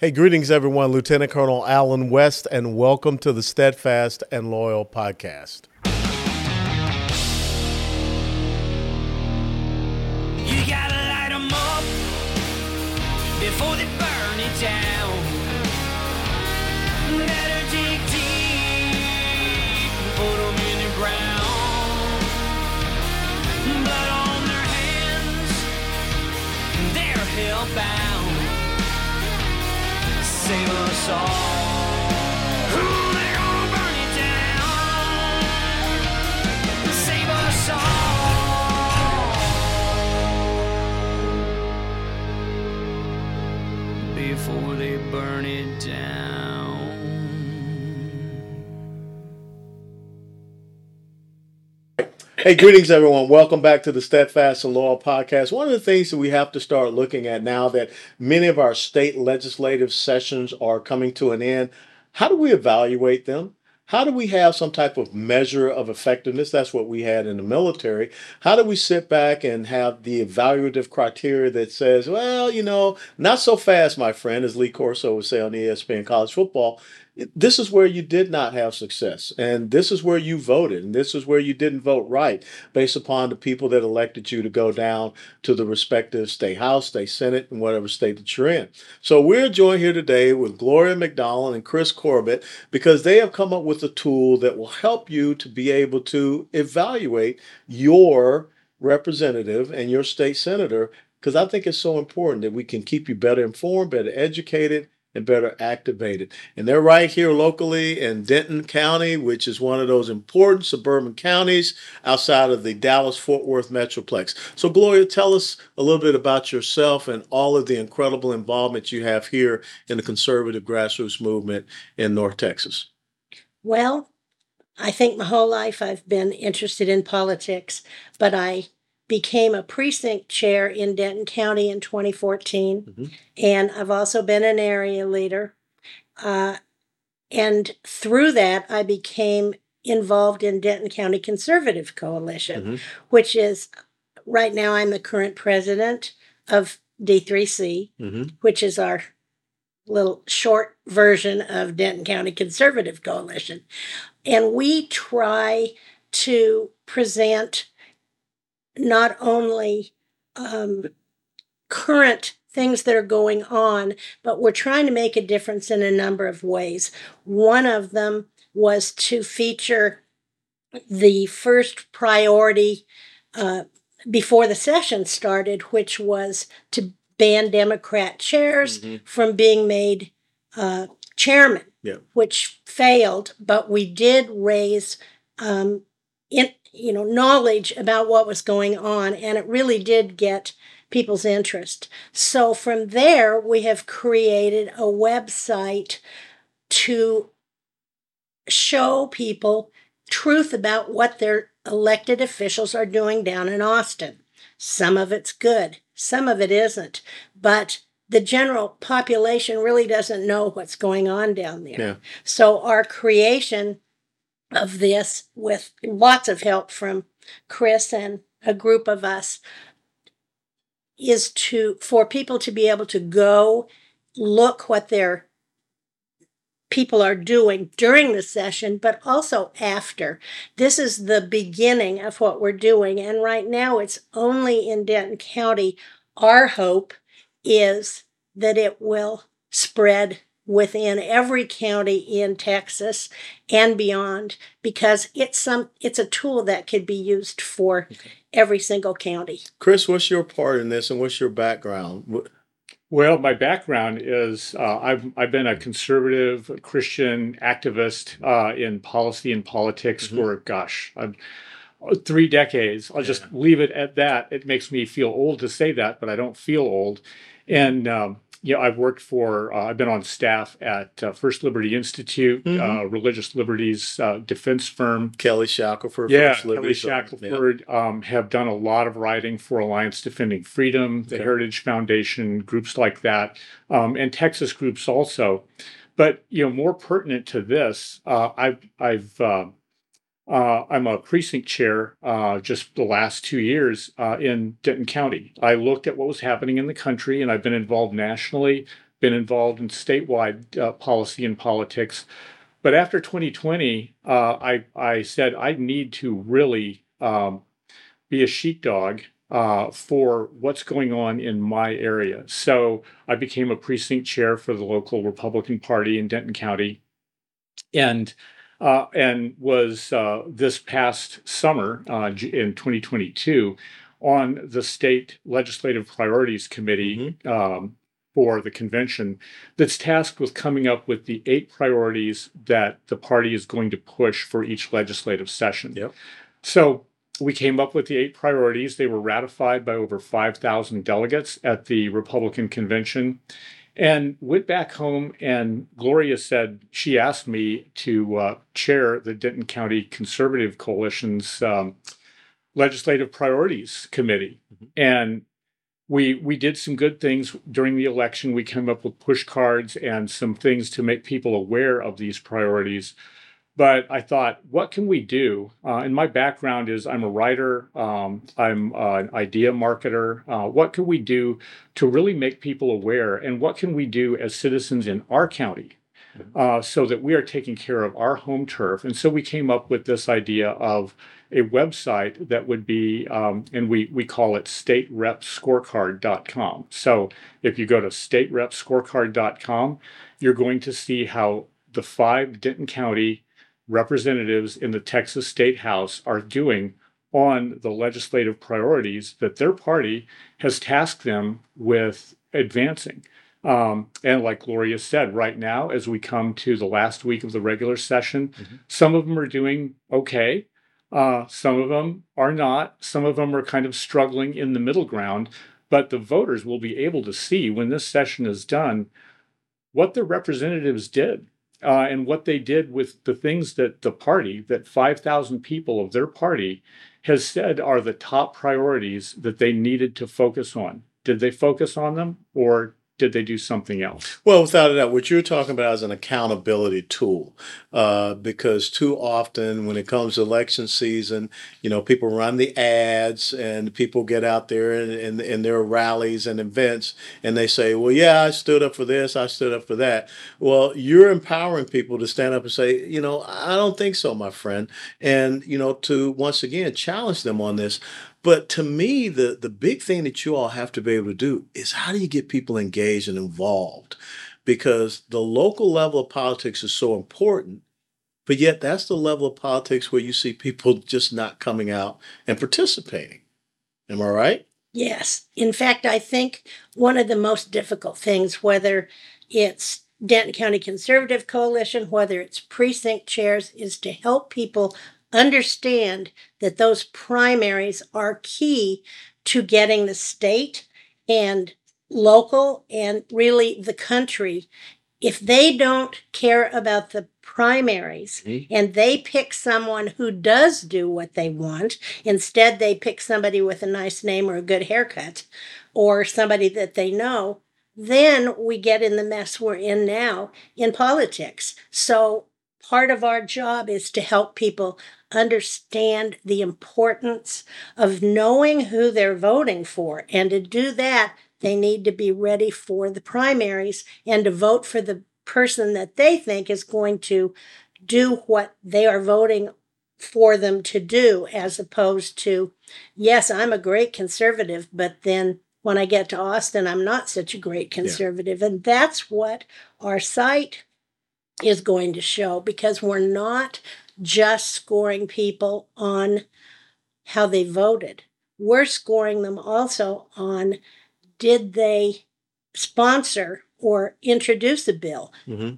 Hey, greetings, everyone. Lieutenant Colonel Allen West, and welcome to the Steadfast and Loyal podcast. Before they burn it down. Hey, greetings, everyone. Welcome back to the Steadfast and Loyal podcast. One of the things that we have to start looking at now that many of our state legislative sessions are coming to an end, how do we evaluate them? How do we have some type of measure of effectiveness? That's what we had in the military. How do we sit back and have the evaluative criteria that says, well, you know, not so fast, my friend, as Lee Corso would say on ESPN college football this is where you did not have success and this is where you voted and this is where you didn't vote right based upon the people that elected you to go down to the respective state house state senate and whatever state that you're in. So we're joined here today with gloria mcdonald and chris corbett because they have come up with a tool that will help you to be able to evaluate your representative and your state senator because i think it's so important that we can keep you better informed better educated and better activated. And they're right here locally in Denton County, which is one of those important suburban counties outside of the Dallas Fort Worth Metroplex. So, Gloria, tell us a little bit about yourself and all of the incredible involvement you have here in the conservative grassroots movement in North Texas. Well, I think my whole life I've been interested in politics, but I became a precinct chair in Denton County in 2014. Mm-hmm. And I've also been an area leader. Uh, and through that, I became involved in Denton County Conservative Coalition, mm-hmm. which is right now I'm the current president of D3C, mm-hmm. which is our little short version of Denton County Conservative Coalition. And we try to present not only um, current things that are going on, but we're trying to make a difference in a number of ways. One of them was to feature the first priority uh, before the session started, which was to ban Democrat chairs mm-hmm. from being made uh, chairman, yeah. which failed, but we did raise um, in, you know knowledge about what was going on and it really did get people's interest. So from there we have created a website to show people truth about what their elected officials are doing down in Austin. Some of it's good some of it isn't but the general population really doesn't know what's going on down there. Yeah. so our creation of this with lots of help from Chris and a group of us is to for people to be able to go look what their people are doing during the session but also after. This is the beginning of what we're doing and right now it's only in denton county. Our hope is that it will spread within every county in Texas and beyond because it's some it's a tool that could be used for okay. every single county. Chris, what's your part in this and what's your background? Well, my background is uh, I've I've been a conservative Christian activist uh, in policy and politics mm-hmm. for gosh, I'm, three decades. I'll just leave it at that. It makes me feel old to say that, but I don't feel old. And um, you know, I've worked for, uh, I've been on staff at uh, First Liberty Institute, mm-hmm. uh, religious liberties uh, defense firm. Kelly Shackelford. Yeah, Kelly Shackelford. Yeah. Um, have done a lot of writing for Alliance Defending Freedom, the okay. Heritage Foundation, groups like that, um, and Texas groups also. But you know, more pertinent to this, uh, I've I've uh, I'm a precinct chair uh, just the last two years uh, in Denton County. I looked at what was happening in the country, and I've been involved nationally been involved in statewide uh, policy and politics. But after 2020, uh, I, I said I need to really um, be a sheepdog uh, for what's going on in my area. So I became a precinct chair for the local Republican Party in Denton County, and uh, and was uh, this past summer uh, in 2022 on the state legislative priorities committee mm-hmm. um, for the convention that's tasked with coming up with the eight priorities that the party is going to push for each legislative session. Yep. So we came up with the eight priorities. They were ratified by over 5,000 delegates at the Republican convention. And went back home, and Gloria said she asked me to uh, chair the Denton County Conservative Coalition's um, Legislative Priorities Committee. Mm-hmm. And we we did some good things during the election. We came up with push cards and some things to make people aware of these priorities but I thought, what can we do? Uh, and my background is I'm a writer, um, I'm uh, an idea marketer. Uh, what can we do to really make people aware? And what can we do as citizens in our county uh, so that we are taking care of our home turf? And so we came up with this idea of a website that would be, um, and we, we call it staterepscorecard.com. So if you go to staterepscorecard.com, you're going to see how the five Denton County representatives in the Texas State House are doing on the legislative priorities that their party has tasked them with advancing. Um, and like Gloria said, right now, as we come to the last week of the regular session, mm-hmm. some of them are doing okay. Uh, some of them are not. Some of them are kind of struggling in the middle ground. But the voters will be able to see when this session is done what their representatives did uh, and what they did with the things that the party, that 5,000 people of their party, has said are the top priorities that they needed to focus on. Did they focus on them or did they do something else? Well, without a doubt, what you're talking about is an accountability tool, uh, because too often when it comes to election season, you know, people run the ads and people get out there in, in, in their rallies and events and they say, well, yeah, I stood up for this, I stood up for that. Well, you're empowering people to stand up and say, you know, I don't think so, my friend. And, you know, to once again challenge them on this. But to me, the, the big thing that you all have to be able to do is how do you get people engaged and involved? Because the local level of politics is so important, but yet that's the level of politics where you see people just not coming out and participating. Am I right? Yes. In fact, I think one of the most difficult things, whether it's Denton County Conservative Coalition, whether it's precinct chairs, is to help people understand that those primaries are key to getting the state and local and really the country. If they don't care about the primaries mm-hmm. and they pick someone who does do what they want, instead they pick somebody with a nice name or a good haircut or somebody that they know, then we get in the mess we're in now in politics. So part of our job is to help people understand the importance of knowing who they're voting for. And to do that, they need to be ready for the primaries and to vote for the person that they think is going to do what they are voting for them to do, as opposed to, yes, I'm a great conservative, but then when I get to Austin, I'm not such a great conservative. Yeah. And that's what our site is going to show because we're not just scoring people on how they voted. We're scoring them also on did they sponsor or introduce a bill? Mm-hmm.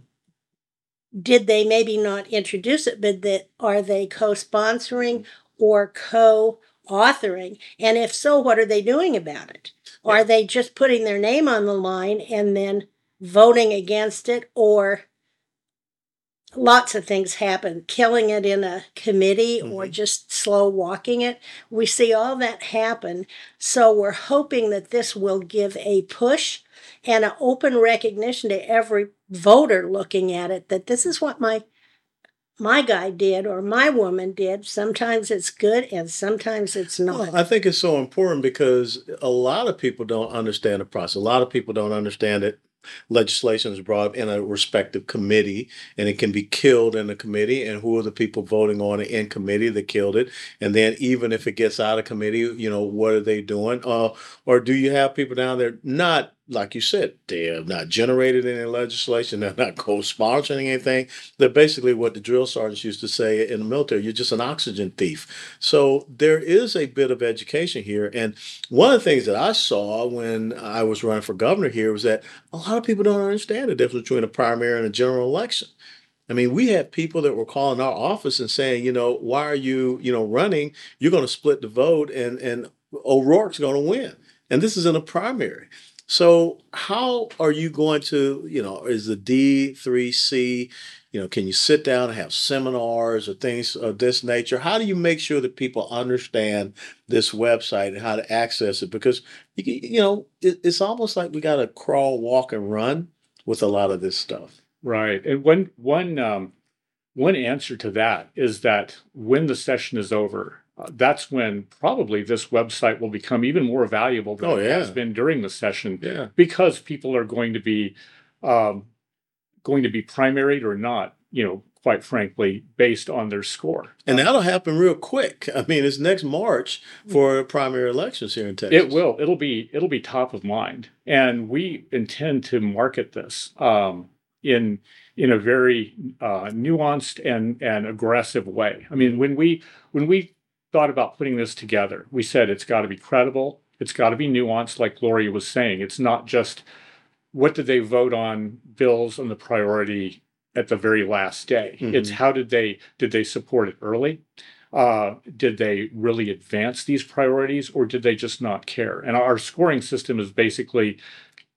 Did they maybe not introduce it, but that are they co-sponsoring or co-authoring? And if so, what are they doing about it? Are they just putting their name on the line and then voting against it or lots of things happen. Killing it in a committee mm-hmm. or just slow walking it. We see all that happen. So we're hoping that this will give a push and an open recognition to every voter looking at it that this is what my my guy did or my woman did. Sometimes it's good and sometimes it's not. Well, i think it's so important because a lot of people don't understand the process. A lot of people don't understand it legislation is brought up in a respective committee and it can be killed in the committee and who are the people voting on it in committee that killed it? And then even if it gets out of committee you know what are they doing? Uh, or do you have people down there not like you said, they have not generated any legislation. They're not co-sponsoring anything. They're basically what the drill sergeants used to say in the military: "You're just an oxygen thief." So there is a bit of education here. And one of the things that I saw when I was running for governor here was that a lot of people don't understand the difference between a primary and a general election. I mean, we had people that were calling our office and saying, you know, why are you, you know, running? You're going to split the vote, and and O'Rourke's going to win. And this is in a primary. So how are you going to, you know, is the D3C, you know, can you sit down and have seminars or things of this nature? How do you make sure that people understand this website and how to access it? Because, you, you know, it, it's almost like we got to crawl, walk, and run with a lot of this stuff. Right. And one, one, um, one answer to that is that when the session is over, uh, that's when probably this website will become even more valuable than Oh, it has been during the session Yeah. because people are going to be um, going to be primaried or not, you know, quite frankly, based on their score. And that'll happen real quick. I mean, it's next March for primary elections here in Texas. It will. It'll be. It'll be top of mind, and we intend to market this um, in in a very uh, nuanced and and aggressive way. I mean, when we when we thought about putting this together, we said it's got to be credible. It's got to be nuanced, like Gloria was saying. It's not just what did they vote on bills on the priority at the very last day. It's Mhm. how did they did they support it early? Uh, did they really advance these priorities or did they just not care? And our scoring system is basically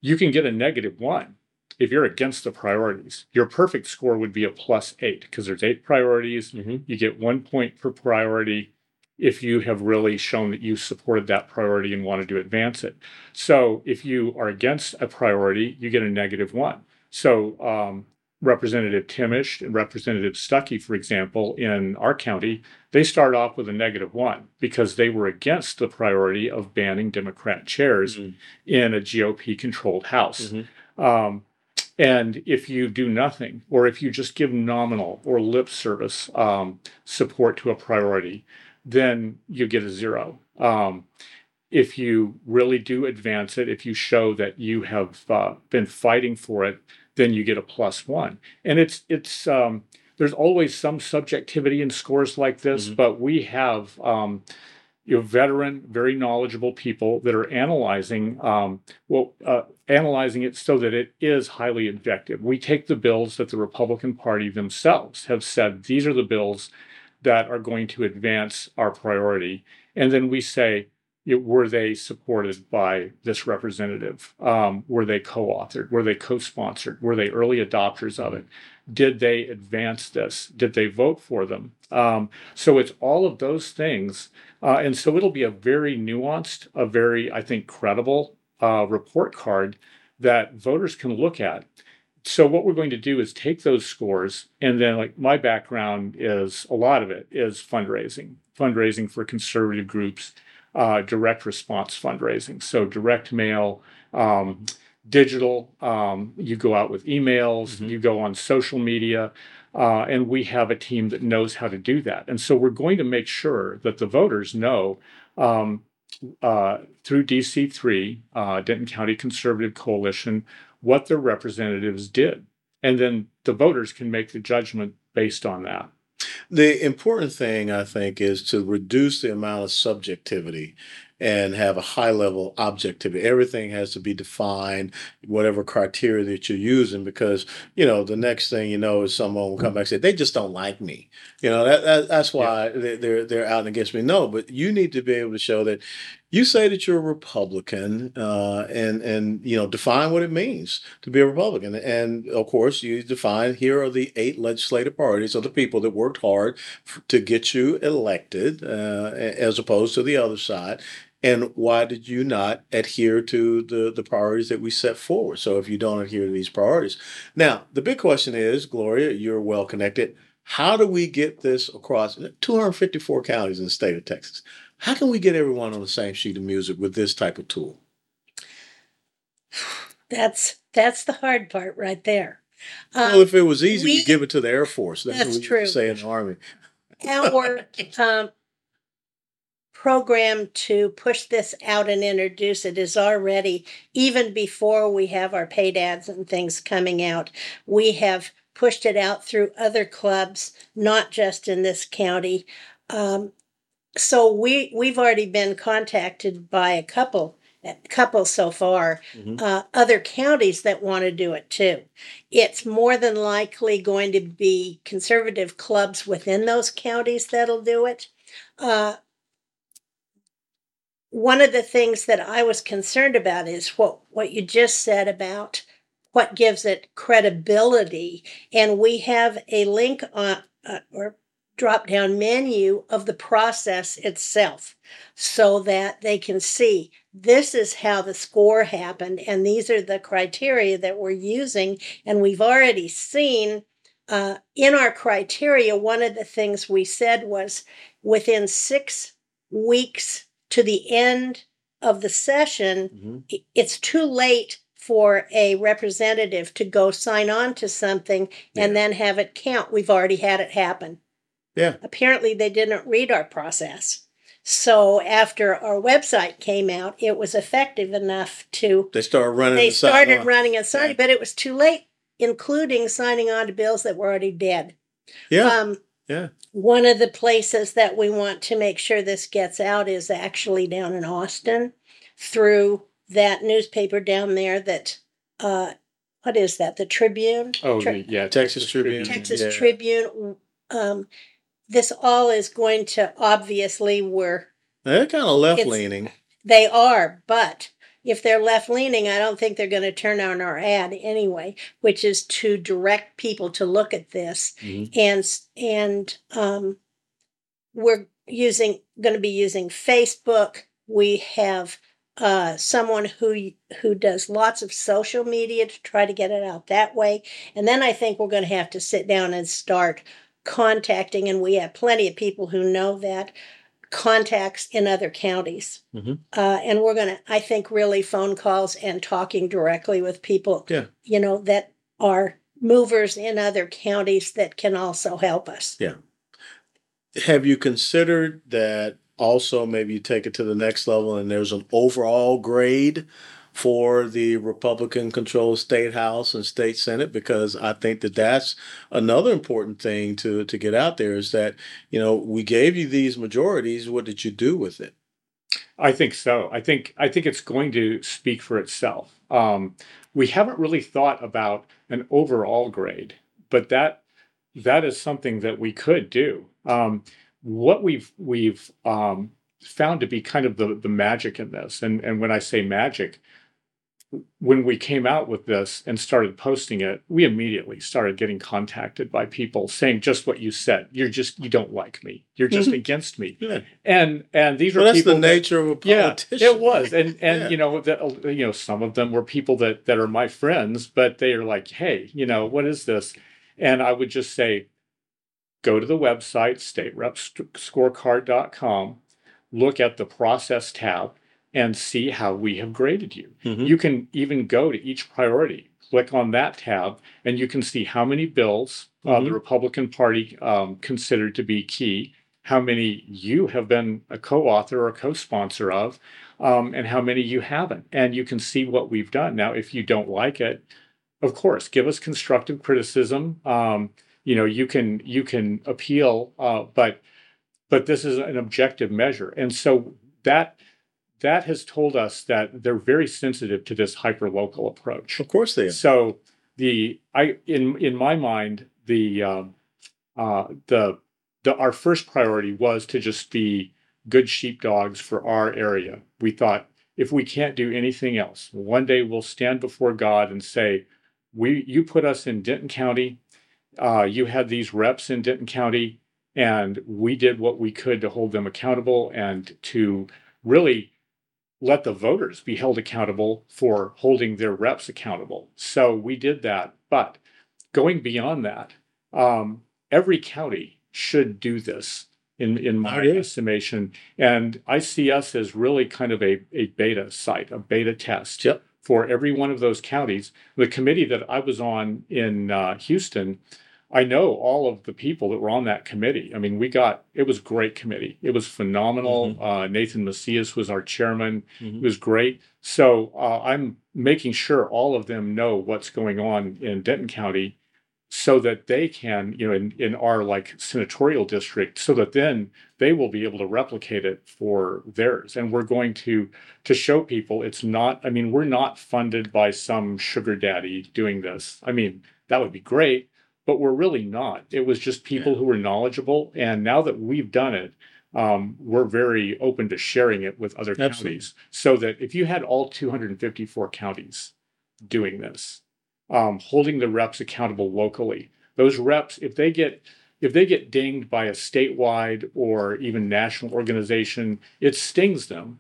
you can get a negative one if you're against the priorities. Your perfect score would be a plus eight because there's eight priorities. Mhm. You get one point per priority if you have really shown that you supported that priority and wanted to advance it. So if you are against a priority, you get a negative one. So um, Representative Thimesch and Representative Stucky, for example, in our county, they start off with a negative one because they were against the priority of banning Democrat chairs Mhm. in a GOP controlled House. Mhm. Um, and if you do nothing, or if you just give nominal or lip service um, support to a priority, then you get a zero. Um, if you really do advance it, if you show that you have uh, been fighting for it, then you get a plus one. And it's it's um, there's always some subjectivity in scores like this, Mhm. but we have um, you know veteran, very knowledgeable people that are analyzing um, well uh, analyzing it so that it is highly objective. We take the bills that the Republican Party themselves have said these are the bills that are going to advance our priority, and then we say were they supported by this representative? Um, were they co-authored? Were they co-sponsored? Were they early adopters of it? Did they advance this? Did they vote for them? Um, so it's all of those things, uh, and so it'll be a very nuanced, a very I think credible uh, report card that voters can look at. So what we're going to do is take those scores, and then like my background is a lot of it is fundraising, fundraising for conservative groups uh, direct response fundraising. So direct mail, um, digital. Um, you go out with emails. Mhm. You go on social media. Uh, and we have a team that knows how to do that. And so we're going to make sure that the voters know um, uh, through DC3, uh, Denton County Conservative Coalition, what their representatives did. And then the voters can make the judgment based on that. The important thing, I think, is to reduce the amount of subjectivity and have a high level objectivity. Everything has to be defined, whatever criteria that you're using, because you know the next thing you know is someone will come back and say they just don't like me. You know that, that that's why they- they're they're out against me. No, but you need to be able to show that you say that you're a Republican, uh, and and you know define what it means to be a Republican, and of course you define here are the eight legislative parties of the people that worked hard f- to get you elected, uh, as opposed to the other side. And why did you not adhere to the, the priorities that we set forward? So if you don't adhere to these priorities, now the big question is, Gloria, you're well connected. How do we get this across 254 counties in the state of Texas? How can we get everyone on the same sheet of music with this type of tool? That's that's the hard part right there. well, Um, if it was easy, we we- give it to the Air Force. That's, That's true. say in the Army. our um, program to push this out and introduce it is already even before we have our paid ads and things coming out. We have pushed it out through other clubs, not just in this county. Um, so we we've already been contacted by a couple a couple so far Mhm. uh, other counties that want to do it too it's more than likely going to be conservative clubs within those counties that'll do it uh, one of the things that i was concerned about is what what you just said about what gives it credibility and we have a link on uh, or drop down menu of the process itself so that they can see this is how the score happened and these are the criteria that we're using and we've already seen uh, in our criteria one of the things we said was within six weeks to the end of the session Mhm. it's too late for a representative to go sign on to something and then have it count. We've already had it happen Yeah. apparently they didn't read our process. So after our website came out, it was effective enough to They started running. they started running and signing, Yeah. but it was too late, including signing on to bills that were already dead. Yeah. Um, yeah. one of the places that we want to make sure this gets out is actually down in Austin through that newspaper down there that uh what is that? The Tribune? Oh, Tri- yeah, Texas Tribune. Texas Yeah. Tribune. Um, this all is going to obviously we're They're kind of left leaning. they are, but if they're left leaning, I don't think they're going to turn on our ad anyway, which is to direct people to look at this Mhm. and and um, we're using going to be using Facebook. We have uh, someone who who does lots of social media to try to get it out that way, and then I think we're going to have to sit down and start contacting, and we have plenty of people who know that contacts in other counties. Mhm. Uh, and we're going to, I think, really phone calls and talking directly with people, Yeah. you know, that are movers in other counties that can also help us. Yeah. Have you considered that also maybe you take it to the next level and there's an overall grade for the Republican controlled state house and state senate because I think that that's another important thing to to get out there is that you know we gave you these majorities what did you do with it I think so. I think I think it's going to speak for itself. Um, we haven't really thought about an overall grade, but that that is something that we could do. Um, what we've we've um, found to be kind of the the magic in this, and and when I say magic, when we came out with this and started posting it, we immediately started getting contacted by people saying just what you said. You're just you don't like me. You're just Mhm. against me. yeah. And and these well are that's people the that- nature of a yeah, politician it was, and and Yeah. you know that you know some of them were people that that are my friends, but they are like, hey, you know, what is this? And I would just say, go to the website staterepscorecard.com, look at the process tab, and see how we have graded you. Mhm. You can even go to each priority, click on that tab, and you can see how many bills uh, the Mhm. Republican Party um, considered to be key, how many you have been a co-author or co-sponsor of, um, and how many you haven't. And you can see what we've done. Now, if you don't like it, of course, give us constructive criticism. Um, you know, you can you can appeal, uh, but but this is an objective measure, and so that that has told us that they're very sensitive to this hyperlocal approach. of course they are So the I in in my mind the um, uh, the the our first priority was to just be good sheepdogs for our area. We thought if we can't do anything else, one day we'll stand before God and say, "We you put us in Denton County, uh, you had these reps in Denton County, and we did what we could to hold them accountable and to really." Let the voters be held accountable for holding their reps accountable. So we did that. But going beyond that, um, every county should do this in, in my estimation. And I see us as really kind of a, a beta site, a beta test Yep. for every one of those counties. The committee that I was on in uh, Houston, I know all of the people that were on that committee. I mean, we got it was great committee. It was phenomenal. Mhm. Uh, Nathan Macias was our chairman. Mhm. It was great. So uh, I'm making sure all of them know what's going on in Denton County, so that they can, you know, in in our like senatorial district, so that then they will be able to replicate it for theirs. And we're going to to show people it's not. I mean, we're not funded by some sugar daddy doing this. I mean, that would be great but we're really not. It was just people Yeah. who were knowledgeable. And now that we've done it, um, we're very open to sharing it with other Absolutely. counties. So that if you had all 254 counties doing this, um, holding the reps accountable locally, those reps, if they get if they get dinged by a statewide or even national organization, it stings them.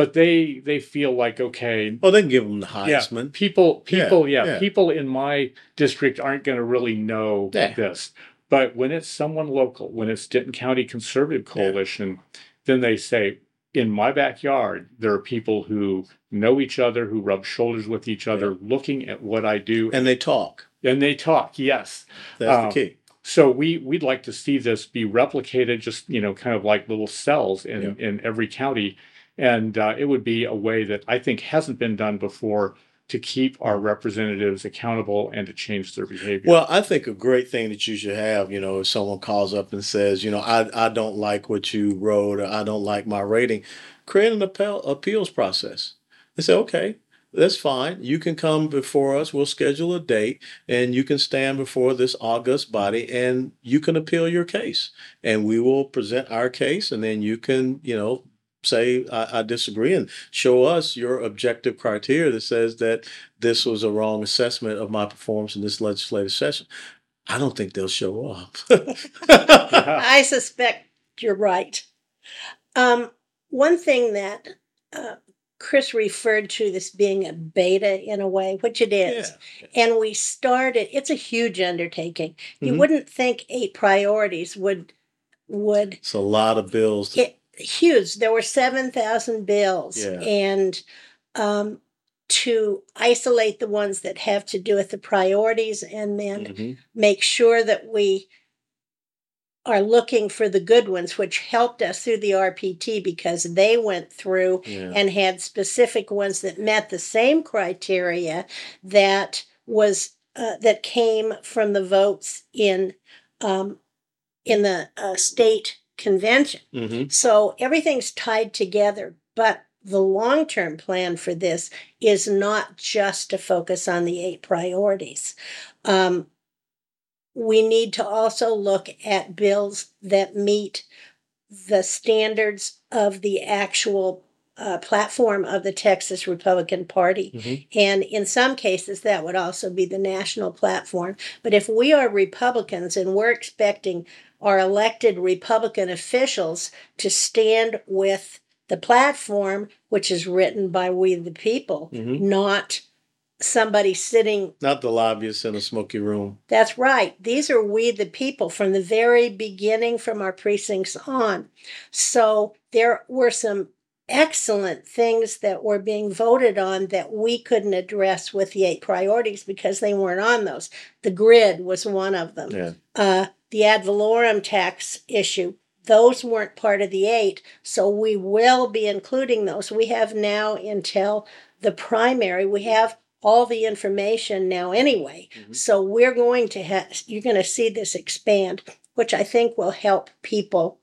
But they they feel like okay, Well, they can give them the yeah, Heisman. people, Yeah, people, yeah, yeah. people in my district aren't going to really know Yeah. this. But when it's someone local, when it's Denton County Conservative Yeah. Coalition, then they say, in my backyard, there are people who know each other, who rub shoulders with each other, looking at what I do, and, they talk. And they talk. Yes. That's Um, the key. So we we'd like to see this be replicated, just you know, kind of like little cells in in every county, and uh, it would be a way that I think hasn't been done before to keep our representatives accountable and to change their behavior. Well, I think a great thing that you should have, you know, if someone calls up and says, you know, I, I don't like what you wrote or I don't like my rating, create an appeal, appeals process. They say, okay, that's fine. You can come before us. We'll schedule a date and you can stand before this august body and you can appeal your case. And we will present our case and then you can, you know, say I, I disagree and show us your objective criteria that says that this was a wrong assessment of my performance in this legislative session. I don't think they'll show up. I suspect you're right. Um, one thing that uh, Chris referred to this being a beta in a way, which it is. And we started, it's a huge undertaking. You Mhm. wouldn't think eight priorities would would It's a lot of bills. to- it, huge. There were 7,000 bills. Yeah. And um, to isolate the ones that have to do with the priorities and then Mhm. make sure that we are looking for the good ones, which helped us through the RPT because they went through Yeah. and had specific ones that met the same criteria that was uh, that came from the votes in um, in the uh, state convention. Mhm. So everything's tied together, but the long term plan for this is not just to focus on the eight priorities. Um, we need to also look at bills that meet the standards of the actual uh, platform of the Texas Republican Party. Mhm. And in some cases, that would also be the national platform. But if we are Republicans and we're expecting our elected Republican officials to stand with the platform, which is written by we the people, Mhm. not somebody sitting Not the lobbyists in a smoky room. that's right. These are we the people from the very beginning, from our precincts on. So there were some excellent things that were being voted on that we couldn't address with the eight priorities because they weren't on those. The grid was one of them. Yeah. Uh, the ad valorem tax issue, those weren't part of the eight. So we will be including those. We have now until the primary, we have all the information now anyway. Mhm. So we're going to have, you're going to see this expand, which I think will help people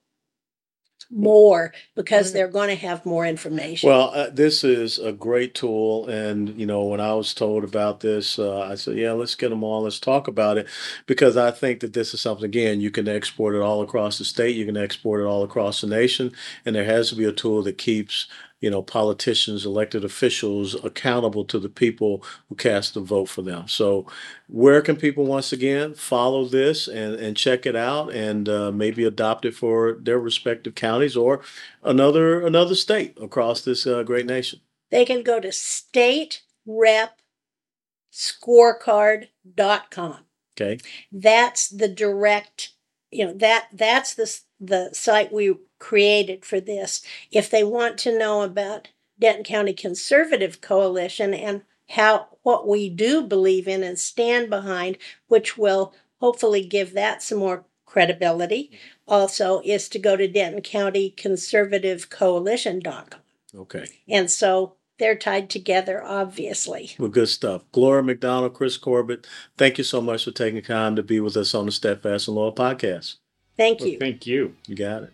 more because they're going to have more information. Well, uh, this is a great tool, and you know, when I was told about this, uh, I said, "Yeah, let's get them all. Let's talk about it," because I think that this is something. Again, you can export it all across the state. You can export it all across the nation, and there has to be a tool that keeps you know politicians, elected officials accountable to the people who cast the vote for them. So, where can people once again follow this and and check it out, and uh, maybe adopt it for their respective counties or another another state across this uh, great nation. they can go to staterepscorecard.com. Okay. That's the direct, you know, that that's the the site we created for this. If they want to know about Denton County Conservative Coalition and how what we do believe in and stand behind, which will hopefully give that some more credibility. Mm-hmm. Also, is to go to Denton County Conservative Coalition.com. Okay. And so they're tied together, obviously. Well, good stuff. Gloria McDonald, Chris Corbett, thank you so much for taking time to be with us on the Steadfast and Loyal podcast. Thank Well, you. thank you. You got it.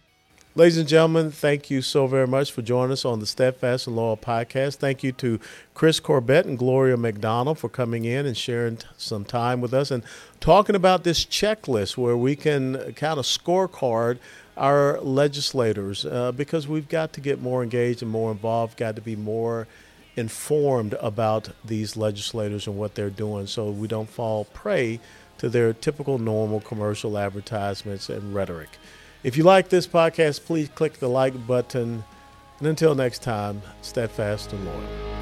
Ladies and gentlemen, thank you so very much for joining us on the Steadfast and Loyal podcast. Thank you to Chris Corbett and Gloria McDonald for coming in and sharing t- some time with us and talking about this checklist where we can kind of scorecard our legislators uh, because we've got to get more engaged and more involved, got to be more informed about these legislators and what they're doing so we don't fall prey to their typical normal commercial advertisements and rhetoric. If you like this podcast, please click the like button. And until next time, steadfast and loyal.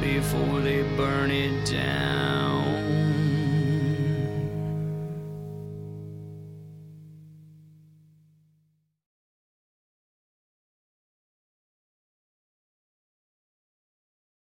before they burn it down.